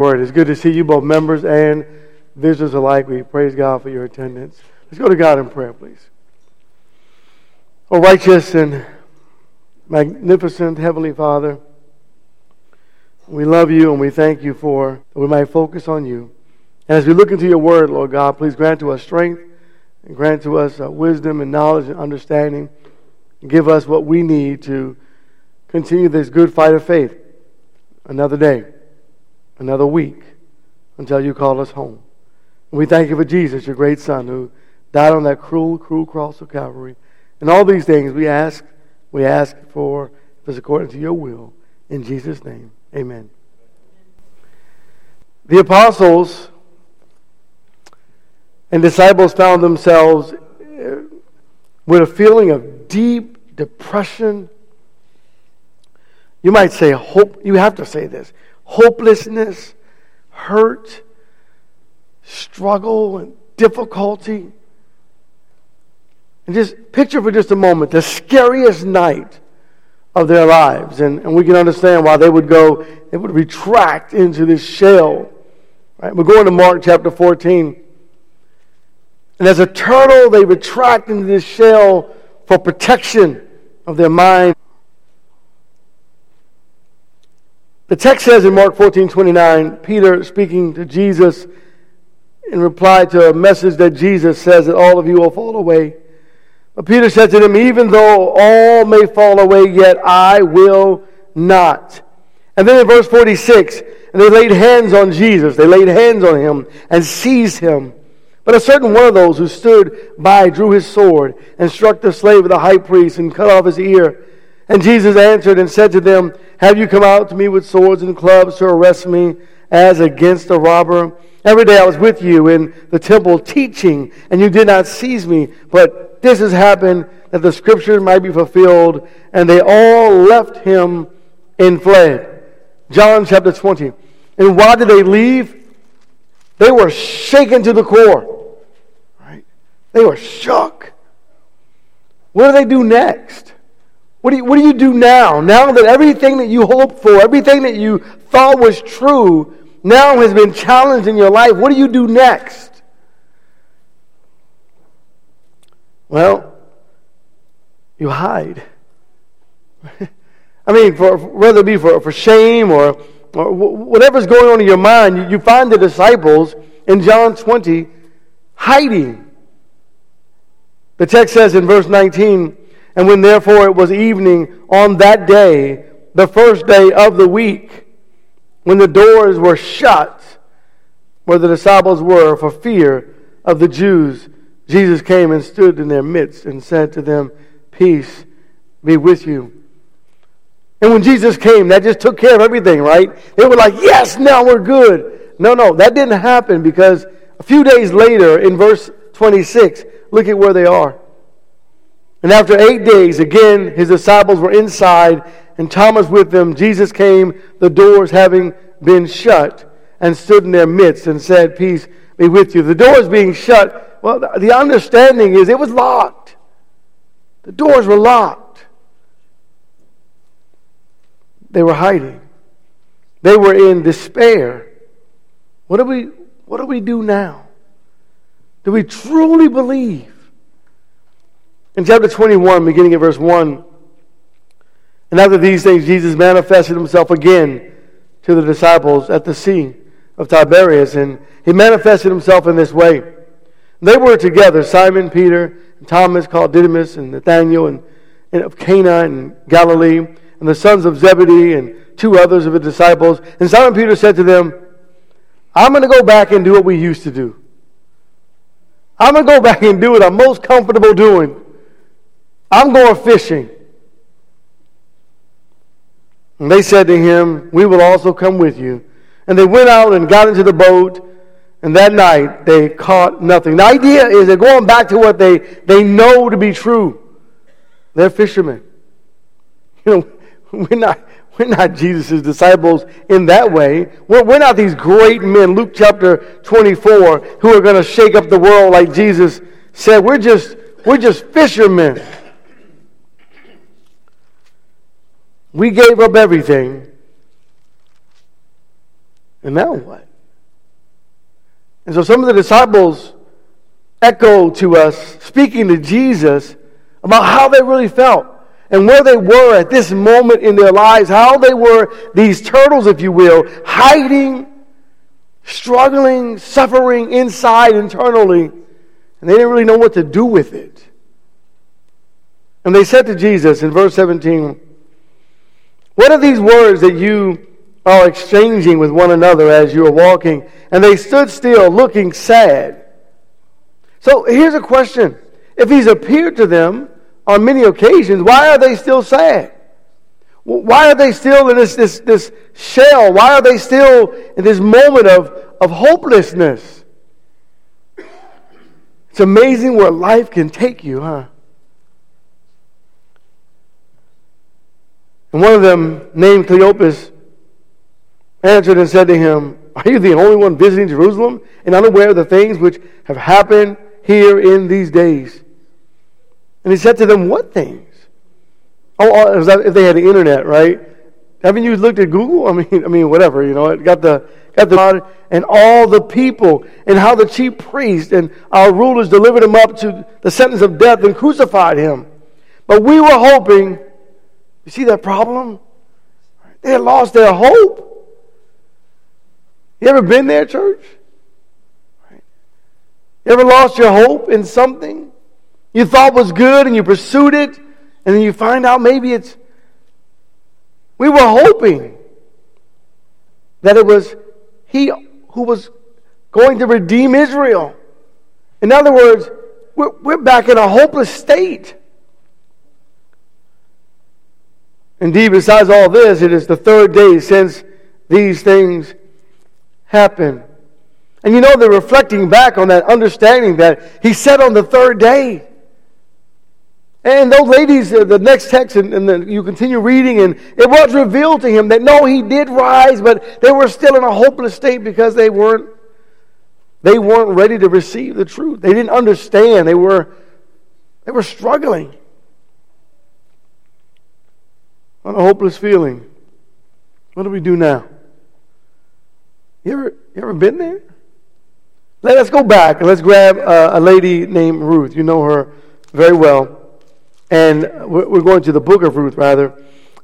Word. It's good to see you, both members and visitors alike. We praise God for your attendance. Let's go to God in prayer, please. Oh, righteous and magnificent Heavenly Father, we love you and we thank you for that we might focus on you. And as we look into your word, Lord God, please grant to us strength and grant to us uh, wisdom and knowledge and understanding. And give us what we need to continue this good fight of faith another day another week until you call us home. And we thank you for Jesus, your great Son, who died on that cruel, cruel cross of Calvary. And all these things we ask, we ask for, if according to your will. In Jesus' name, amen. The apostles and disciples found themselves uh, with a feeling of deep depression. You might say hope. You have to say this hopelessness, hurt, struggle, and difficulty. And just picture for just a moment the scariest night of their lives. And, and we can understand why they would go, they would retract into this shell. Right? We're going to Mark chapter 14. And as a turtle, they retract into this shell for protection of their mind The text says in Mark 14 29, Peter speaking to Jesus in reply to a message that Jesus says that all of you will fall away. But Peter said to them, Even though all may fall away, yet I will not. And then in verse 46, and they laid hands on Jesus. They laid hands on him and seized him. But a certain one of those who stood by drew his sword and struck the slave of the high priest and cut off his ear. And Jesus answered and said to them, Have you come out to me with swords and clubs to arrest me as against a robber? Every day I was with you in the temple teaching, and you did not seize me. But this has happened that the scripture might be fulfilled. And they all left him and fled. John chapter 20. And why did they leave? They were shaken to the core. Right? They were shook. What do they do next? What do, you, what do you do now? Now that everything that you hoped for, everything that you thought was true, now has been challenged in your life, what do you do next? Well, you hide. I mean, for, whether it be for, for shame or, or whatever's going on in your mind, you, you find the disciples in John 20 hiding. The text says in verse 19, and when therefore it was evening on that day, the first day of the week, when the doors were shut where the disciples were for fear of the Jews, Jesus came and stood in their midst and said to them, Peace be with you. And when Jesus came, that just took care of everything, right? They were like, Yes, now we're good. No, no, that didn't happen because a few days later, in verse 26, look at where they are. And after eight days, again, his disciples were inside, and Thomas with them. Jesus came, the doors having been shut, and stood in their midst and said, Peace be with you. The doors being shut, well, the understanding is it was locked. The doors were locked. They were hiding. They were in despair. What do we, what do, we do now? Do we truly believe in chapter 21, beginning at verse 1, and after these things, Jesus manifested himself again to the disciples at the Sea of Tiberias, and he manifested himself in this way. They were together, Simon, Peter, and Thomas, called Didymus, and Nathanael, and, and of Cana and Galilee, and the sons of Zebedee, and two others of the disciples. And Simon Peter said to them, I'm going to go back and do what we used to do. I'm going to go back and do what I'm most comfortable doing. I'm going fishing. And they said to him, We will also come with you. And they went out and got into the boat, and that night they caught nothing. The idea is they're going back to what they, they know to be true. They're fishermen. You know, we're not, we're not Jesus' disciples in that way. We're, we're not these great men, Luke chapter 24, who are going to shake up the world like Jesus said. We're just, we're just fishermen. We gave up everything And now what? And so some of the disciples echo to us, speaking to Jesus, about how they really felt and where they were at this moment in their lives, how they were these turtles, if you will, hiding, struggling, suffering inside internally, and they didn't really know what to do with it. And they said to Jesus in verse 17, What are these words that you are exchanging with one another as you are walking? And they stood still, looking sad. So here's a question. If he's appeared to them on many occasions, why are they still sad? Why are they still in this, this, this shell? Why are they still in this moment of, of hopelessness? It's amazing where life can take you, huh? And one of them, named Cleopas, answered and said to him, Are you the only one visiting Jerusalem and unaware of the things which have happened here in these days? And he said to them, What things? Oh, oh if they had the internet, right? Haven't you looked at Google? I mean, I mean, whatever, you know, it got the got the and all the people, and how the chief priest and our rulers delivered him up to the sentence of death and crucified him. But we were hoping you see that problem? They had lost their hope. You ever been there, church? You ever lost your hope in something you thought was good and you pursued it, and then you find out maybe it's. We were hoping that it was He who was going to redeem Israel. In other words, we're, we're back in a hopeless state. Indeed, besides all this, it is the third day since these things happened. And you know, they're reflecting back on that understanding that he said on the third day. And those ladies, uh, the next text, and, and you continue reading, and it was revealed to him that no, he did rise, but they were still in a hopeless state because they weren't, they weren't ready to receive the truth. They didn't understand. They were, they were struggling on a hopeless feeling. What do we do now? You ever, you ever been there? Let us go back and let's grab uh, a lady named Ruth. You know her very well. And we're going to the book of Ruth, rather.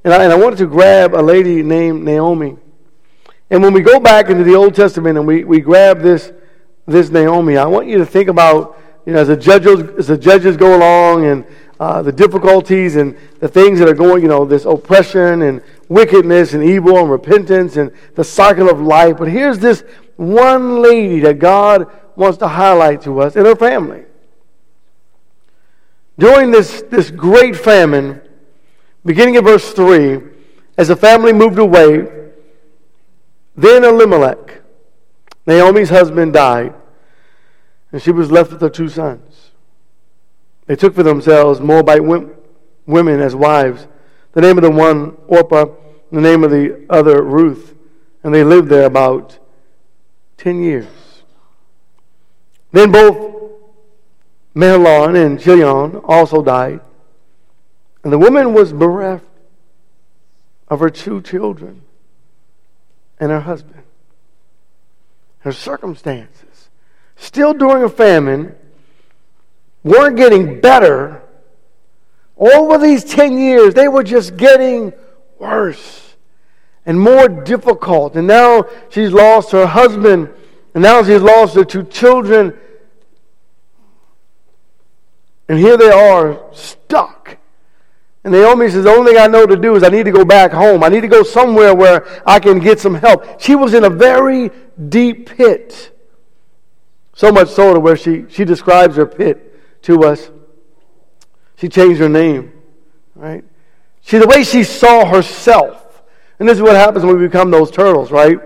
And I, and I wanted to grab a lady named Naomi. And when we go back into the Old Testament and we, we grab this, this Naomi, I want you to think about, you know, as the judges, as the judges go along and uh, the difficulties and the things that are going, you know, this oppression and wickedness and evil and repentance and the cycle of life. But here's this one lady that God wants to highlight to us and her family. During this, this great famine, beginning in verse 3, as the family moved away, then Elimelech, Naomi's husband, died, and she was left with her two sons. They took for themselves Moabite women as wives. The name of the one, Orpah, the name of the other, Ruth. And they lived there about 10 years. Then both Mahlon and Chilion also died. And the woman was bereft of her two children and her husband. Her circumstances. Still during a famine, weren't getting better. Over these 10 years, they were just getting worse and more difficult. And now she's lost her husband, and now she's lost her two children. And here they are, stuck. And Naomi says, The only thing I know to do is I need to go back home. I need to go somewhere where I can get some help. She was in a very deep pit. So much so to where she, she describes her pit to us. She changed her name, right? See, the way she saw herself, and this is what happens when we become those turtles, right?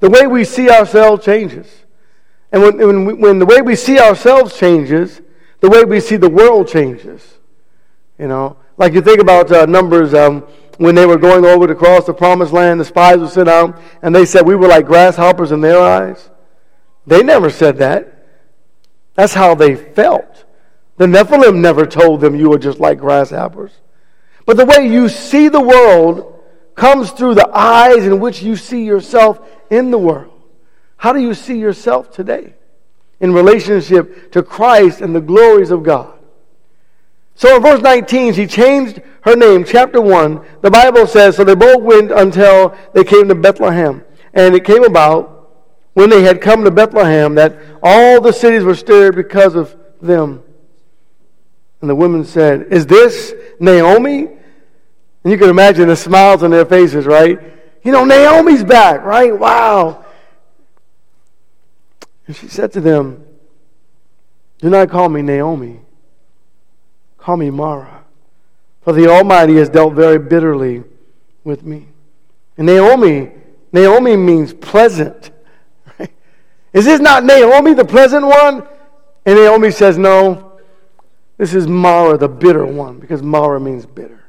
The way we see ourselves changes. And when, when, when the way we see ourselves changes, the way we see the world changes. You know, like you think about uh, Numbers um, when they were going over to cross the promised land, the spies were sent out, and they said we were like grasshoppers in their eyes. They never said that. That's how they felt. The Nephilim never told them you were just like grasshoppers. But the way you see the world comes through the eyes in which you see yourself in the world. How do you see yourself today in relationship to Christ and the glories of God? So in verse 19, she changed her name. Chapter 1, the Bible says, So they both went until they came to Bethlehem. And it came about when they had come to Bethlehem that all the cities were stirred because of them. And the women said, Is this Naomi? And you can imagine the smiles on their faces, right? You know, Naomi's back, right? Wow. And she said to them, Do not call me Naomi Call me Mara. For the Almighty has dealt very bitterly with me. And Naomi, Naomi means pleasant. Right? Is this not Naomi, the pleasant one? And Naomi says, No, this is Mara, the bitter one, because Mara means bitter.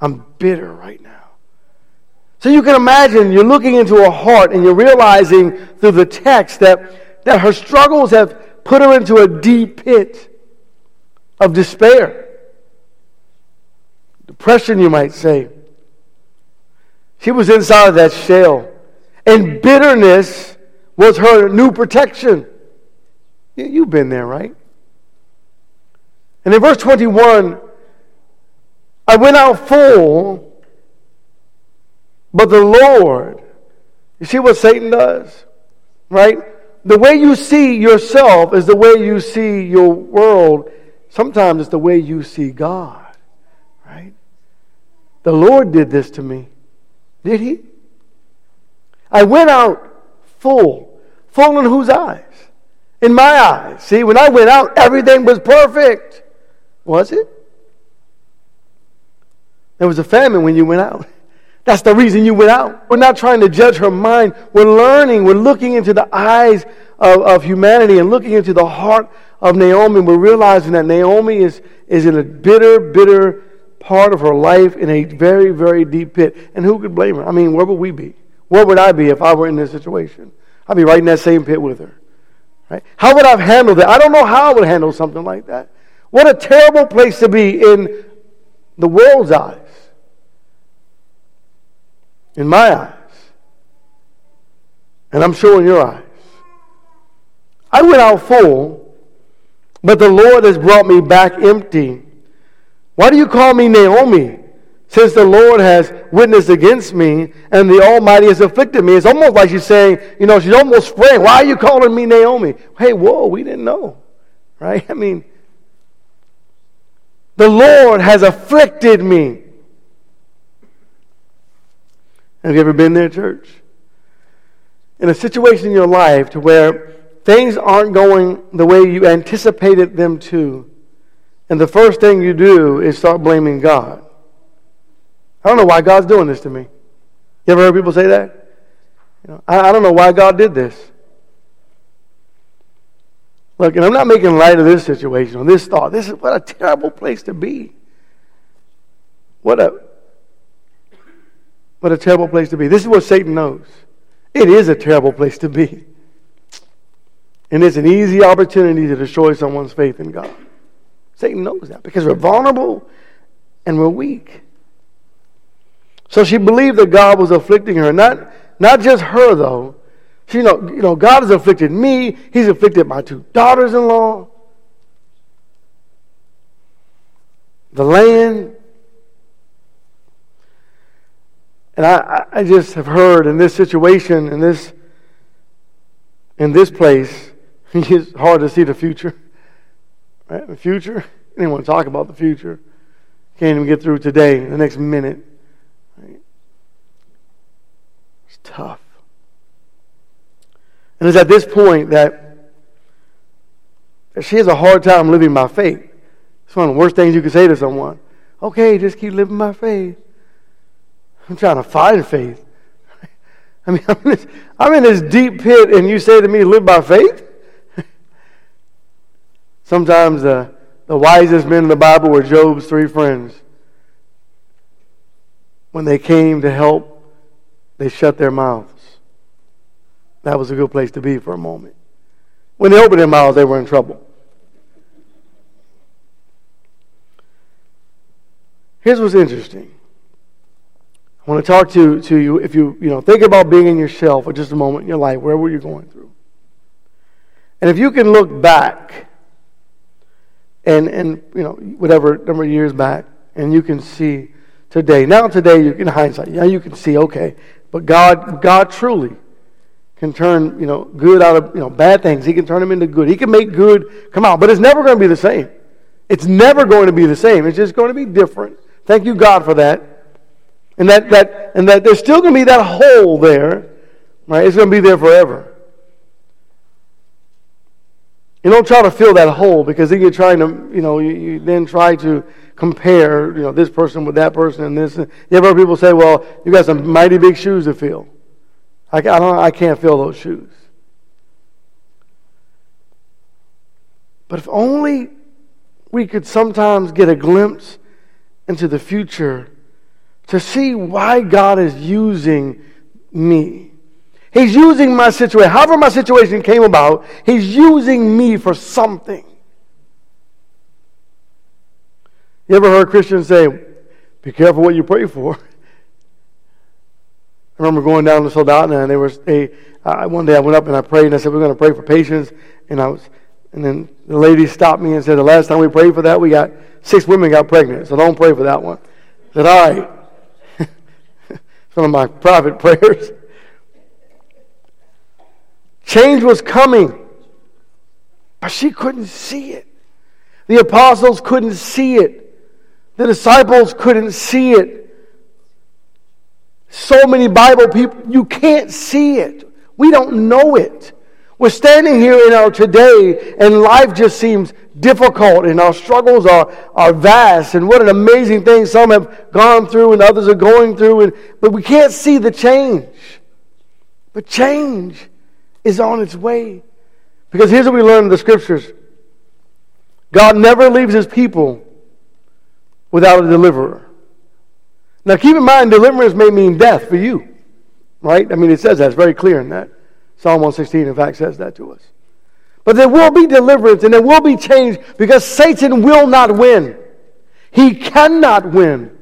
I'm bitter right now. So you can imagine you're looking into her heart and you're realizing through the text that, that her struggles have put her into a deep pit of despair. Depression, you might say. She was inside of that shell. And bitterness was her new protection. You've been there, right? And in verse 21, I went out full, but the Lord, you see what Satan does, right? The way you see yourself is the way you see your world Sometimes it's the way you see God, right? The Lord did this to me. Did He? I went out full. Full in whose eyes? In my eyes. See, when I went out, everything was perfect. Was it? There was a famine when you went out. That's the reason you went out. We're not trying to judge her mind. We're learning. We're looking into the eyes of, of humanity and looking into the heart of Naomi, we're realizing that Naomi is, is in a bitter, bitter part of her life in a very, very deep pit. And who could blame her? I mean, where would we be? Where would I be if I were in this situation? I'd be right in that same pit with her. Right? How would I have handled that? I don't know how I would handle something like that. What a terrible place to be in the world's eyes. In my eyes. And I'm sure in your eyes. I went out full but the Lord has brought me back empty. Why do you call me Naomi? Since the Lord has witnessed against me and the Almighty has afflicted me. It's almost like she's saying, you know, she's almost praying, Why are you calling me Naomi? Hey, whoa, we didn't know. Right? I mean, the Lord has afflicted me. Have you ever been there, church? In a situation in your life to where things aren't going the way you anticipated them to, and the first thing you do is start blaming God. I don't know why God's doing this to me. You ever heard people say that? You know, I, I don't know why God did this. Look, and I'm not making light of this situation or this thought. This is what a terrible place to be. What a what a terrible place to be. This is what Satan knows. It is a terrible place to be. And it's an easy opportunity to destroy someone's faith in God. Satan knows that because we're vulnerable and we're weak. So she believed that God was afflicting her. Not, not just her, though. She, you, know, you know, God has afflicted me. He's afflicted my two daughters in law, the land. And I, I just have heard in this situation, in this, in this place, it's hard to see the future. Right? The future. Anyone talk about the future? Can't even get through today, the next minute. Right? It's tough. And it's at this point that, she has a hard time living by faith. It's one of the worst things you can say to someone. Okay, just keep living by faith. I'm trying to find faith. I mean, I'm in, this, I'm in this deep pit, and you say to me, live by faith? Sometimes the, the wisest men in the Bible were Job's three friends. When they came to help, they shut their mouths. That was a good place to be for a moment. When they opened their mouths, they were in trouble. Here's what's interesting. I want to talk to, to you if you, you know, think about being in yourself for just a moment in your life, where were you going through? And if you can look back and, and you know, whatever number of years back, and you can see today. Now today, you can hindsight. Yeah, you can see, okay. But God, God truly can turn, you know, good out of, you know, bad things. He can turn them into good. He can make good come out. But it's never going to be the same. It's never going to be the same. It's just going to be different. Thank you, God, for that. And that, that, and that there's still going to be that hole there, right? It's going to be there forever. You don't try to fill that hole because then you're trying to, you know, you, you then try to compare, you know, this person with that person and this. You ever heard people say, well, you got some mighty big shoes to fill. I, I, don't, I can't fill those shoes. But if only we could sometimes get a glimpse into the future to see why God is using me. He's using my situation. However, my situation came about, He's using me for something. You ever heard Christians say, Be careful what you pray for? I remember going down to Soldotna, and they were, uh, one day I went up and I prayed, and I said, We're going to pray for patience. And I was, and then the lady stopped me and said, The last time we prayed for that, we got six women got pregnant, so don't pray for that one. I said, All right. one of my private prayers. Change was coming, but she couldn't see it. The apostles couldn't see it. The disciples couldn't see it. So many Bible people, you can't see it. We don't know it. We're standing here in our today, and life just seems difficult, and our struggles are, are vast. And what an amazing thing some have gone through, and others are going through. And, but we can't see the change. But change is on its way. Because here's what we learn in the scriptures God never leaves his people without a deliverer. Now, keep in mind, deliverance may mean death for you, right? I mean, it says that. It's very clear in that. Psalm 116, in fact, says that to us. But there will be deliverance and there will be change because Satan will not win. He cannot win.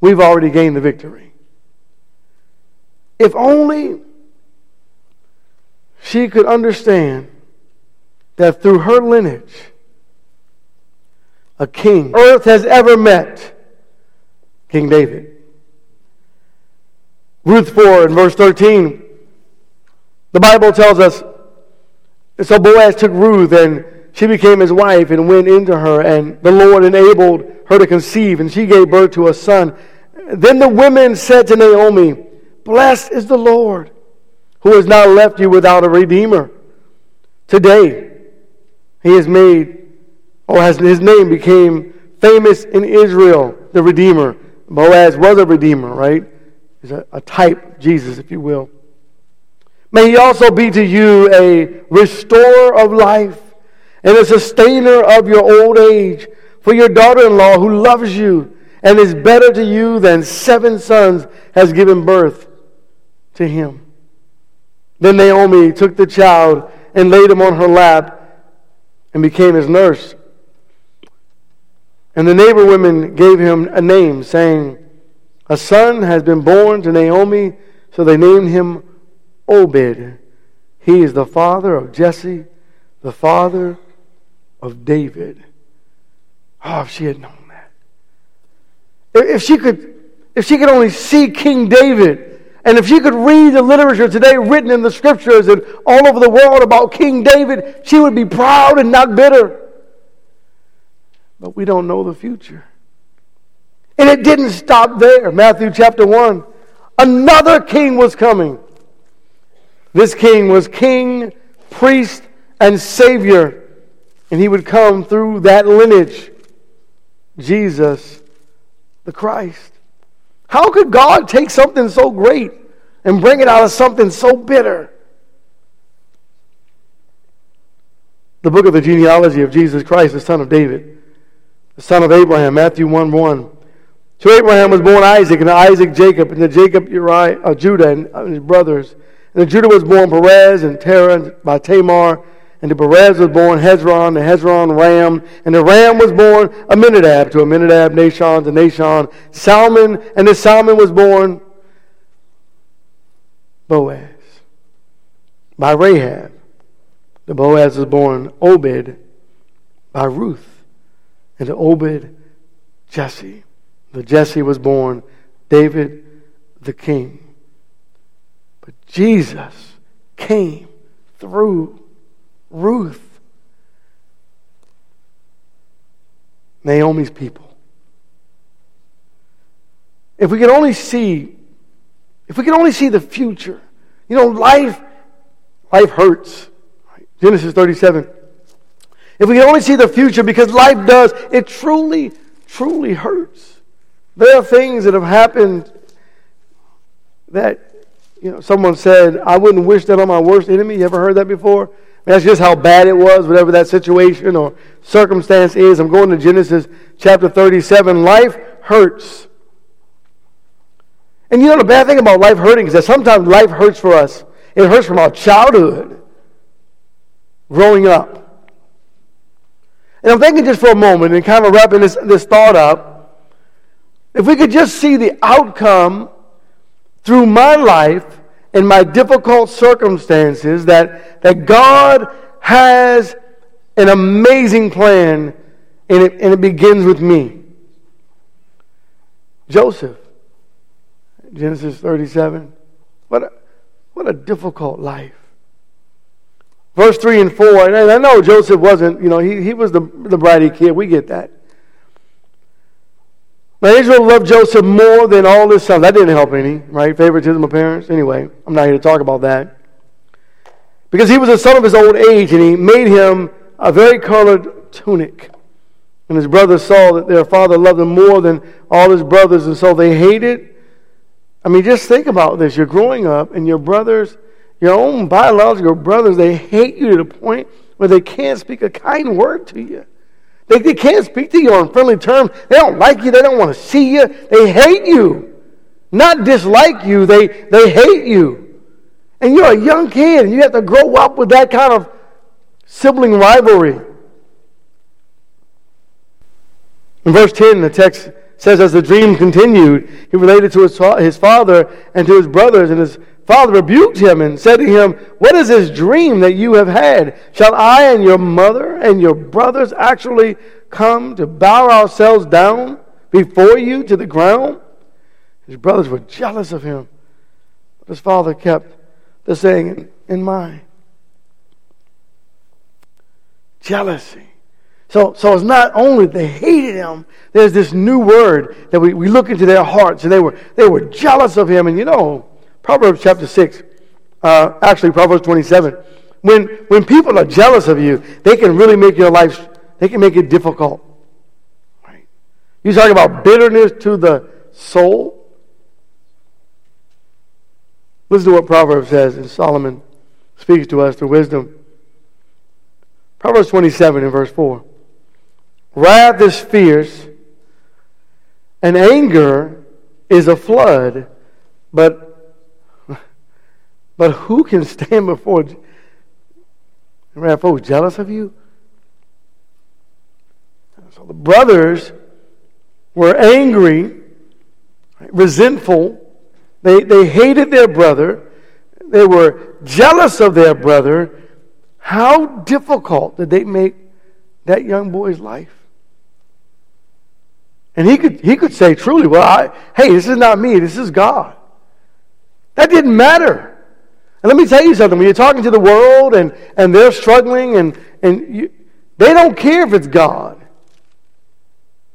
We've already gained the victory. If only she could understand that through her lineage, a king earth has ever met, King David. Ruth 4 and verse 13, the Bible tells us, so Boaz took Ruth and she became his wife and went into her, and the Lord enabled her to conceive, and she gave birth to a son. Then the women said to Naomi, Blessed is the Lord, who has not left you without a redeemer. Today, he has made or has his name became famous in Israel, the Redeemer. Boaz was a Redeemer, right? He's a, a type, Jesus, if you will. May he also be to you a restorer of life and a sustainer of your old age for your daughter in law who loves you and is better to you than seven sons has given birth to him. Then Naomi took the child and laid him on her lap and became his nurse. And the neighbor women gave him a name, saying, A son has been born to Naomi, so they named him Obed. He is the father of Jesse, the father of David. Oh, if she had known that. If she could, if she could only see King David, and if she could read the literature today written in the scriptures and all over the world about King David, she would be proud and not bitter but we don't know the future. And it didn't stop there. Matthew chapter 1. Another king was coming. This king was king, priest, and savior. And he would come through that lineage Jesus the Christ. How could God take something so great and bring it out of something so bitter? The book of the genealogy of Jesus Christ, the son of David the son of Abraham, Matthew 1 1. To Abraham was born Isaac, and Isaac Jacob, and to Jacob Uriah, uh, Judah and uh, his brothers. And to Judah was born Perez and Terah by Tamar, and to Perez was born Hezron, the Hezron Ram, and the Ram was born Amminadab, to Amminadab Nahshon, to Nahshon Salmon, and the Salmon was born Boaz. By Rahab, the Boaz was born Obed by Ruth, and Obed Jesse. The Jesse was born David the king. But Jesus came through Ruth, Naomi's people. If we could only see, if we could only see the future, you know, life, life hurts. Genesis 37. If we could only see the future, because life does, it truly, truly hurts. There are things that have happened that you know, someone said, I wouldn't wish that on my worst enemy. You ever heard that before? That's just how bad it was, whatever that situation or circumstance is. I'm going to Genesis chapter 37. Life hurts. And you know the bad thing about life hurting is that sometimes life hurts for us. It hurts from our childhood, growing up. And I'm thinking just for a moment and kind of wrapping this, this thought up. If we could just see the outcome through my life and my difficult circumstances that, that God has an amazing plan and it, and it begins with me. Joseph, Genesis 37. What a, what a difficult life. Verse 3 and 4, and I know Joseph wasn't, you know, he, he was the, the bratty kid. We get that. Now, Israel loved Joseph more than all his sons. That didn't help any, right? Favoritism of parents. Anyway, I'm not here to talk about that. Because he was a son of his old age, and he made him a very colored tunic. And his brothers saw that their father loved him more than all his brothers, and so they hated. I mean, just think about this. You're growing up, and your brothers, your own biological brothers, they hate you to the point where they can't speak a kind word to you. They, they can't speak to you on friendly terms. They don't like you. They don't want to see you. They hate you. Not dislike you, they, they hate you. And you're a young kid and you have to grow up with that kind of sibling rivalry. In verse 10, the text says, As the dream continued, he related to his, his father and to his brothers, and his father rebuked him and said to him, What is this dream that you have had? Shall I and your mother and your brothers actually come to bow ourselves down before you to the ground? His brothers were jealous of him. But his father kept the saying in, in mind. Jealousy. So, so it's not only they hated him, there's this new word that we, we look into their hearts, and they were, they were jealous of him. And you know, Proverbs chapter 6, uh, actually Proverbs 27. When, when people are jealous of you, they can really make your life, they can make it difficult. Right? You talk about bitterness to the soul. Listen to what Proverbs says, and Solomon speaks to us through wisdom. Proverbs 27 in verse 4. Wrath is fierce, and anger is a flood, but but who can stand before folks jealous of you? So the brothers were angry, resentful. They, they hated their brother. They were jealous of their brother. How difficult did they make that young boy's life? And he could, he could say truly, well, I, hey, this is not me, this is God. That didn't matter. And let me tell you something. When you're talking to the world and, and they're struggling and, and you, they don't care if it's God.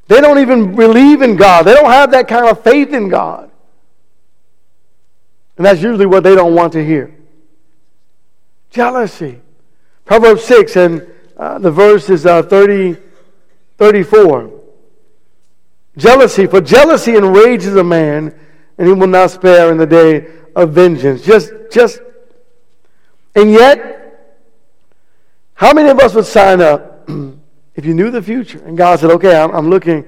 They don't even believe in God. They don't have that kind of faith in God. And that's usually what they don't want to hear. Jealousy. Proverbs 6 and uh, the verse is uh, 30, 34. Jealousy. For jealousy enrages a man and he will not spare in the day of vengeance. Just, just and yet, how many of us would sign up if you knew the future and God said, okay, I'm, I'm looking,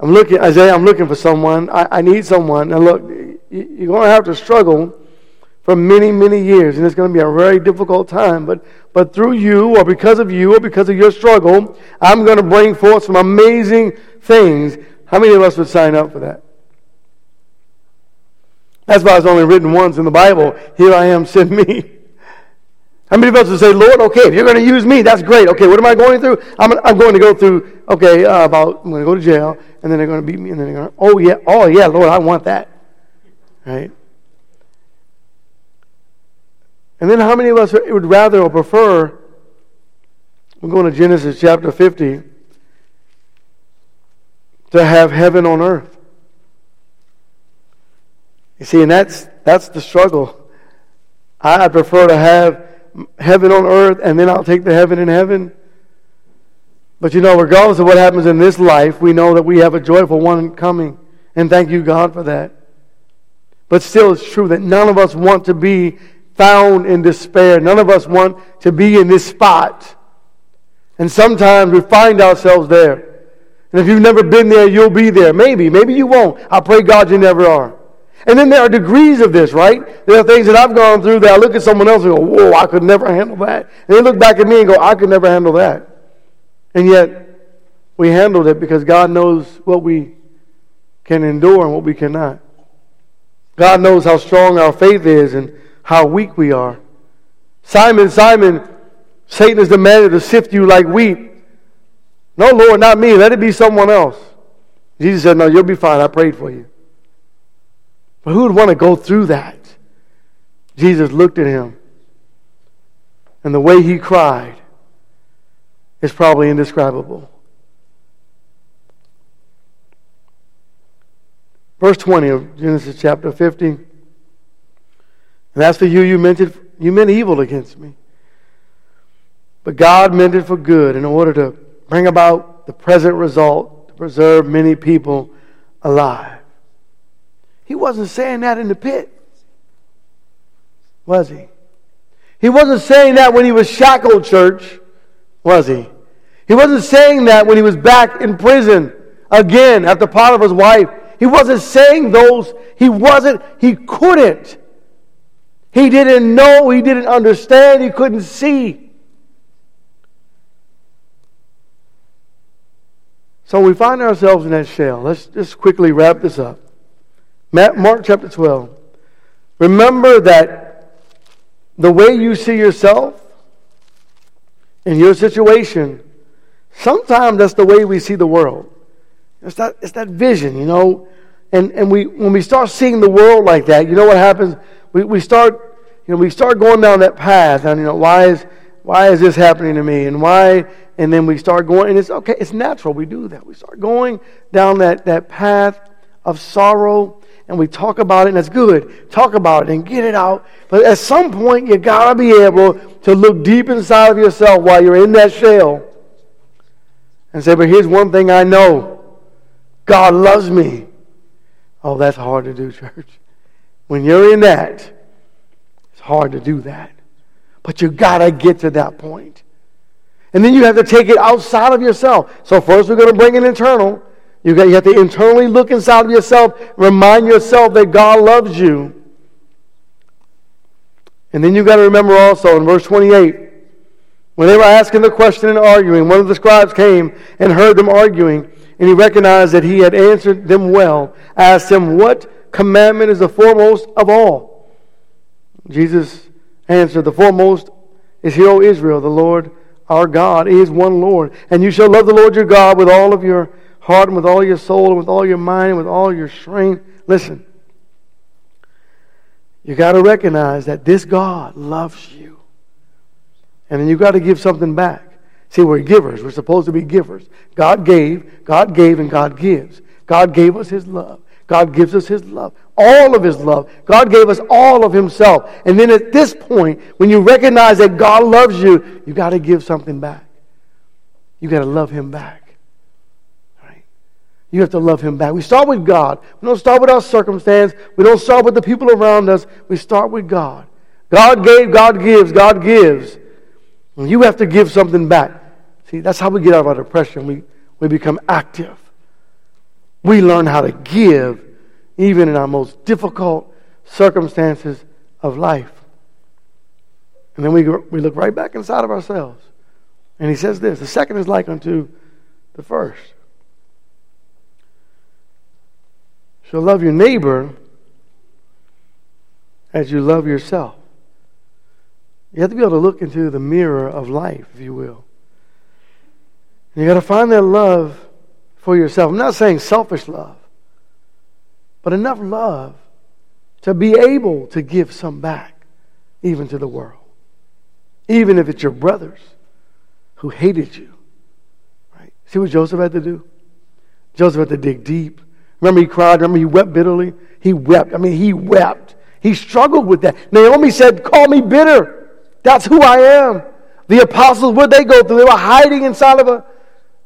I'm looking, Isaiah, I'm looking for someone. I, I need someone. And look, you're going to have to struggle for many, many years. And it's going to be a very difficult time. But, but through you, or because of you, or because of your struggle, I'm going to bring forth some amazing things. How many of us would sign up for that? That's why it's only written once in the Bible. Here I am, send me. How many of us would say, Lord, okay, if you're going to use me, that's great. Okay, what am I going through? I'm, I'm going to go through, okay, uh, about, I'm going to go to jail, and then they're going to beat me, and then they're going to, oh, yeah, oh, yeah, Lord, I want that. Right? And then how many of us would rather or prefer, we're going to Genesis chapter 50, to have heaven on earth? You see, and that's, that's the struggle. I prefer to have heaven on earth and then I'll take the heaven in heaven. But you know, regardless of what happens in this life, we know that we have a joyful one coming. And thank you, God, for that. But still, it's true that none of us want to be found in despair. None of us want to be in this spot. And sometimes we find ourselves there. And if you've never been there, you'll be there. Maybe, maybe you won't. I pray God you never are. And then there are degrees of this, right? There are things that I've gone through that I look at someone else and go, whoa, I could never handle that. And they look back at me and go, I could never handle that. And yet, we handled it because God knows what we can endure and what we cannot. God knows how strong our faith is and how weak we are. Simon, Simon, Satan has demanded to sift you like wheat. No, Lord, not me. Let it be someone else. Jesus said, No, you'll be fine. I prayed for you. But who would want to go through that? Jesus looked at him, and the way he cried is probably indescribable. Verse 20 of Genesis chapter 50. And as for you, you meant, it, you meant evil against me. But God meant it for good in order to bring about the present result to preserve many people alive. He wasn't saying that in the pit, was he? He wasn't saying that when he was shackled, church, was he? He wasn't saying that when he was back in prison again after Potiphar's wife. He wasn't saying those. He wasn't, he couldn't. He didn't know, he didn't understand, he couldn't see. So we find ourselves in that shell. Let's just quickly wrap this up. Mark chapter 12. Remember that the way you see yourself in your situation, sometimes that's the way we see the world. It's that, it's that vision, you know. And, and we, when we start seeing the world like that, you know what happens? We, we start, you know, we start going down that path. And, you know, why is, why is this happening to me? And why? And then we start going, and it's okay, it's natural. We do that. We start going down that, that path of sorrow and we talk about it, and that's good. Talk about it and get it out. But at some point, you got to be able to look deep inside of yourself while you're in that shell and say, But here's one thing I know God loves me. Oh, that's hard to do, church. When you're in that, it's hard to do that. But you got to get to that point. And then you have to take it outside of yourself. So, first, we're going to bring it internal. You, got, you have to internally look inside of yourself, remind yourself that God loves you. And then you got to remember also in verse 28, when they were asking the question and arguing, one of the scribes came and heard them arguing, and he recognized that he had answered them well, asked him, What commandment is the foremost of all? Jesus answered, The foremost is, Hear, O Israel, the Lord our God is one Lord. And you shall love the Lord your God with all of your heart and with all your soul and with all your mind and with all your strength. Listen, you got to recognize that this God loves you. And then you got to give something back. See, we're givers. We're supposed to be givers. God gave, God gave, and God gives. God gave us His love. God gives us His love. All of His love. God gave us all of Himself. And then at this point, when you recognize that God loves you, you got to give something back. You got to love Him back. You have to love him back. We start with God. We don't start with our circumstance. We don't start with the people around us. We start with God. God gave, God gives, God gives. And you have to give something back. See, that's how we get out of our depression. We, we become active. We learn how to give even in our most difficult circumstances of life. And then we, we look right back inside of ourselves. And he says this the second is like unto the first. So love your neighbor as you love yourself. You have to be able to look into the mirror of life, if you will. And you got to find that love for yourself. I'm not saying selfish love, but enough love to be able to give some back, even to the world. Even if it's your brothers who hated you. Right? See what Joseph had to do? Joseph had to dig deep. Remember, he cried. Remember, he wept bitterly. He wept. I mean, he wept. He struggled with that. Naomi said, Call me bitter. That's who I am. The apostles, what they go through? They were hiding inside of a,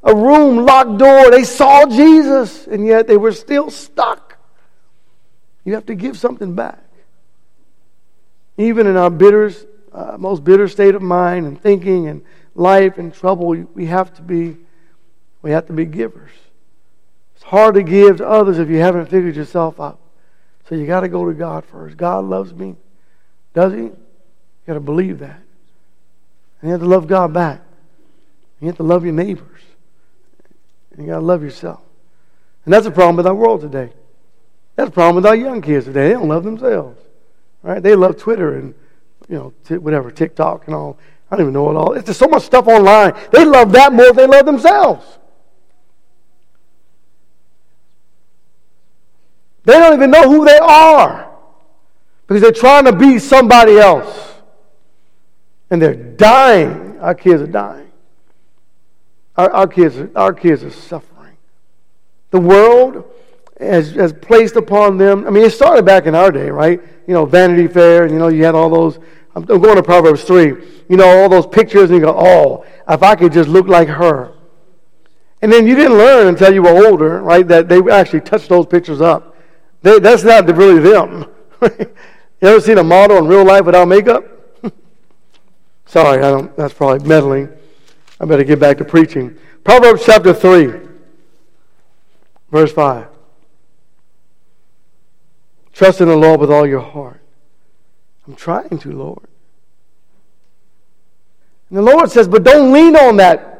a room, locked door. They saw Jesus, and yet they were still stuck. You have to give something back. Even in our bitter, uh, most bitter state of mind and thinking and life and trouble, we have to be, we have to be givers. Hard to give to others if you haven't figured yourself out. So you got to go to God first. God loves me. Does He? You got to believe that. And you have to love God back. You have to love your neighbors. And you got to love yourself. And that's a problem with our world today. That's a problem with our young kids today. They don't love themselves. Right? They love Twitter and you know t- whatever TikTok and all. I don't even know it all. It's just so much stuff online. They love that more than they love themselves. They don't even know who they are because they're trying to be somebody else. And they're dying. Our kids are dying. Our, our, kids, our kids are suffering. The world has, has placed upon them, I mean, it started back in our day, right? You know, Vanity Fair, and you know, you had all those. I'm going to Proverbs 3. You know, all those pictures, and you go, oh, if I could just look like her. And then you didn't learn until you were older, right, that they actually touched those pictures up. They, that's not really them. you ever seen a model in real life without makeup? Sorry, I don't, that's probably meddling. I better get back to preaching. Proverbs chapter 3, verse 5. Trust in the Lord with all your heart. I'm trying to, Lord. And the Lord says, but don't lean on that.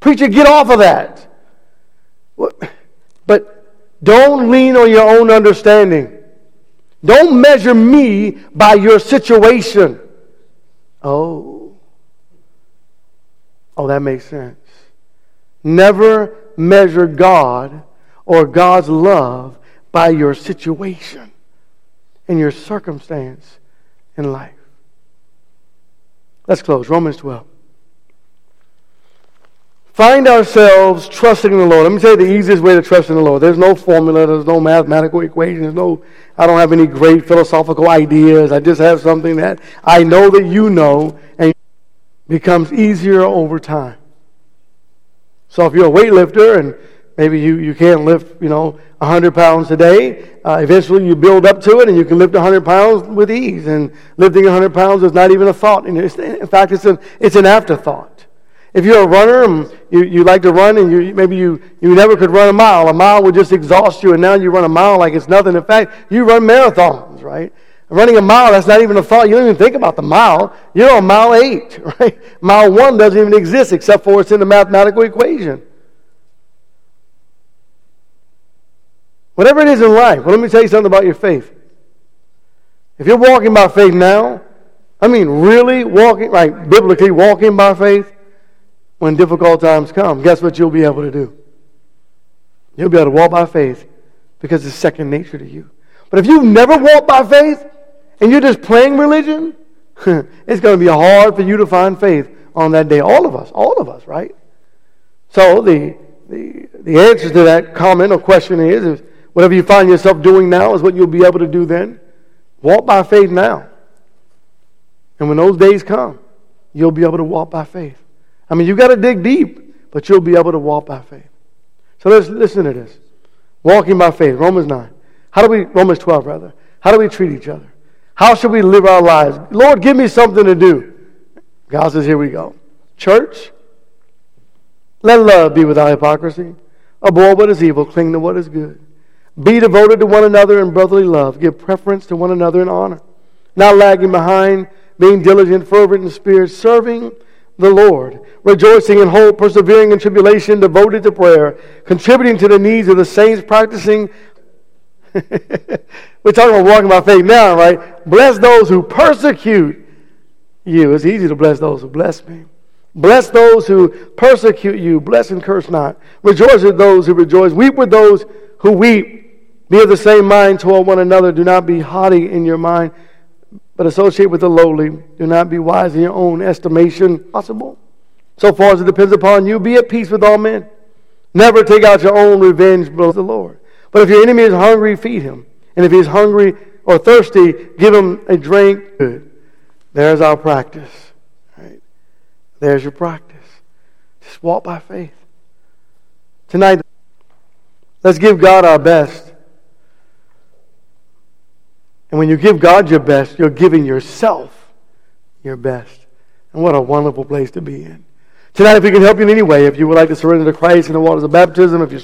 Preacher, get off of that. But don't lean on your own understanding. Don't measure me by your situation. Oh. Oh, that makes sense. Never measure God or God's love by your situation and your circumstance in life. Let's close. Romans 12 find ourselves trusting in the Lord. Let me tell you the easiest way to trust in the Lord. There's no formula, there's no mathematical equation, there's no, I don't have any great philosophical ideas. I just have something that I know that you know and becomes easier over time. So if you're a weightlifter and maybe you, you can't lift, you know, 100 pounds a day, uh, eventually you build up to it and you can lift 100 pounds with ease. And lifting 100 pounds is not even a thought. In fact, it's an, it's an afterthought. If you're a runner and you, you like to run and you, maybe you, you never could run a mile, a mile would just exhaust you, and now you run a mile like it's nothing. In fact, you run marathons, right? Running a mile, that's not even a thought. You don't even think about the mile. You're on mile eight, right? Mile one doesn't even exist except for it's in the mathematical equation. Whatever it is in life, well, let me tell you something about your faith. If you're walking by faith now, I mean really walking, like biblically walking by faith, when difficult times come, guess what you'll be able to do? You'll be able to walk by faith because it's second nature to you. But if you've never walked by faith and you're just playing religion, it's going to be hard for you to find faith on that day. All of us, all of us, right? So the, the, the answer to that comment or question is, is whatever you find yourself doing now is what you'll be able to do then. Walk by faith now. And when those days come, you'll be able to walk by faith. I mean, you've got to dig deep, but you'll be able to walk by faith. So let's listen to this. Walking by faith, Romans 9. How do we, Romans 12 rather, how do we treat each other? How should we live our lives? Lord, give me something to do. God says, here we go. Church, let love be without hypocrisy. Abhor what is evil, cling to what is good. Be devoted to one another in brotherly love. Give preference to one another in honor. not lagging behind, being diligent, fervent in spirit, serving the Lord, rejoicing in hope, persevering in tribulation, devoted to prayer, contributing to the needs of the saints, practicing. We're talking about walking by faith now, right? Bless those who persecute you. It's easy to bless those who bless me. Bless those who persecute you. Bless and curse not. Rejoice with those who rejoice. Weep with those who weep. Be of the same mind toward one another. Do not be haughty in your mind, but associate with the lowly. Do not be wise in your own estimation. Possible. So far as it depends upon you, be at peace with all men. Never take out your own revenge, but the Lord. But if your enemy is hungry, feed him. And if he is hungry or thirsty, give him a drink. Good. There's our practice. Right? There's your practice. Just walk by faith. Tonight, let's give God our best. And when you give God your best, you're giving yourself your best. And what a wonderful place to be in. Tonight, if we can help you in any way, if you would like to surrender to Christ in the waters of baptism, if you're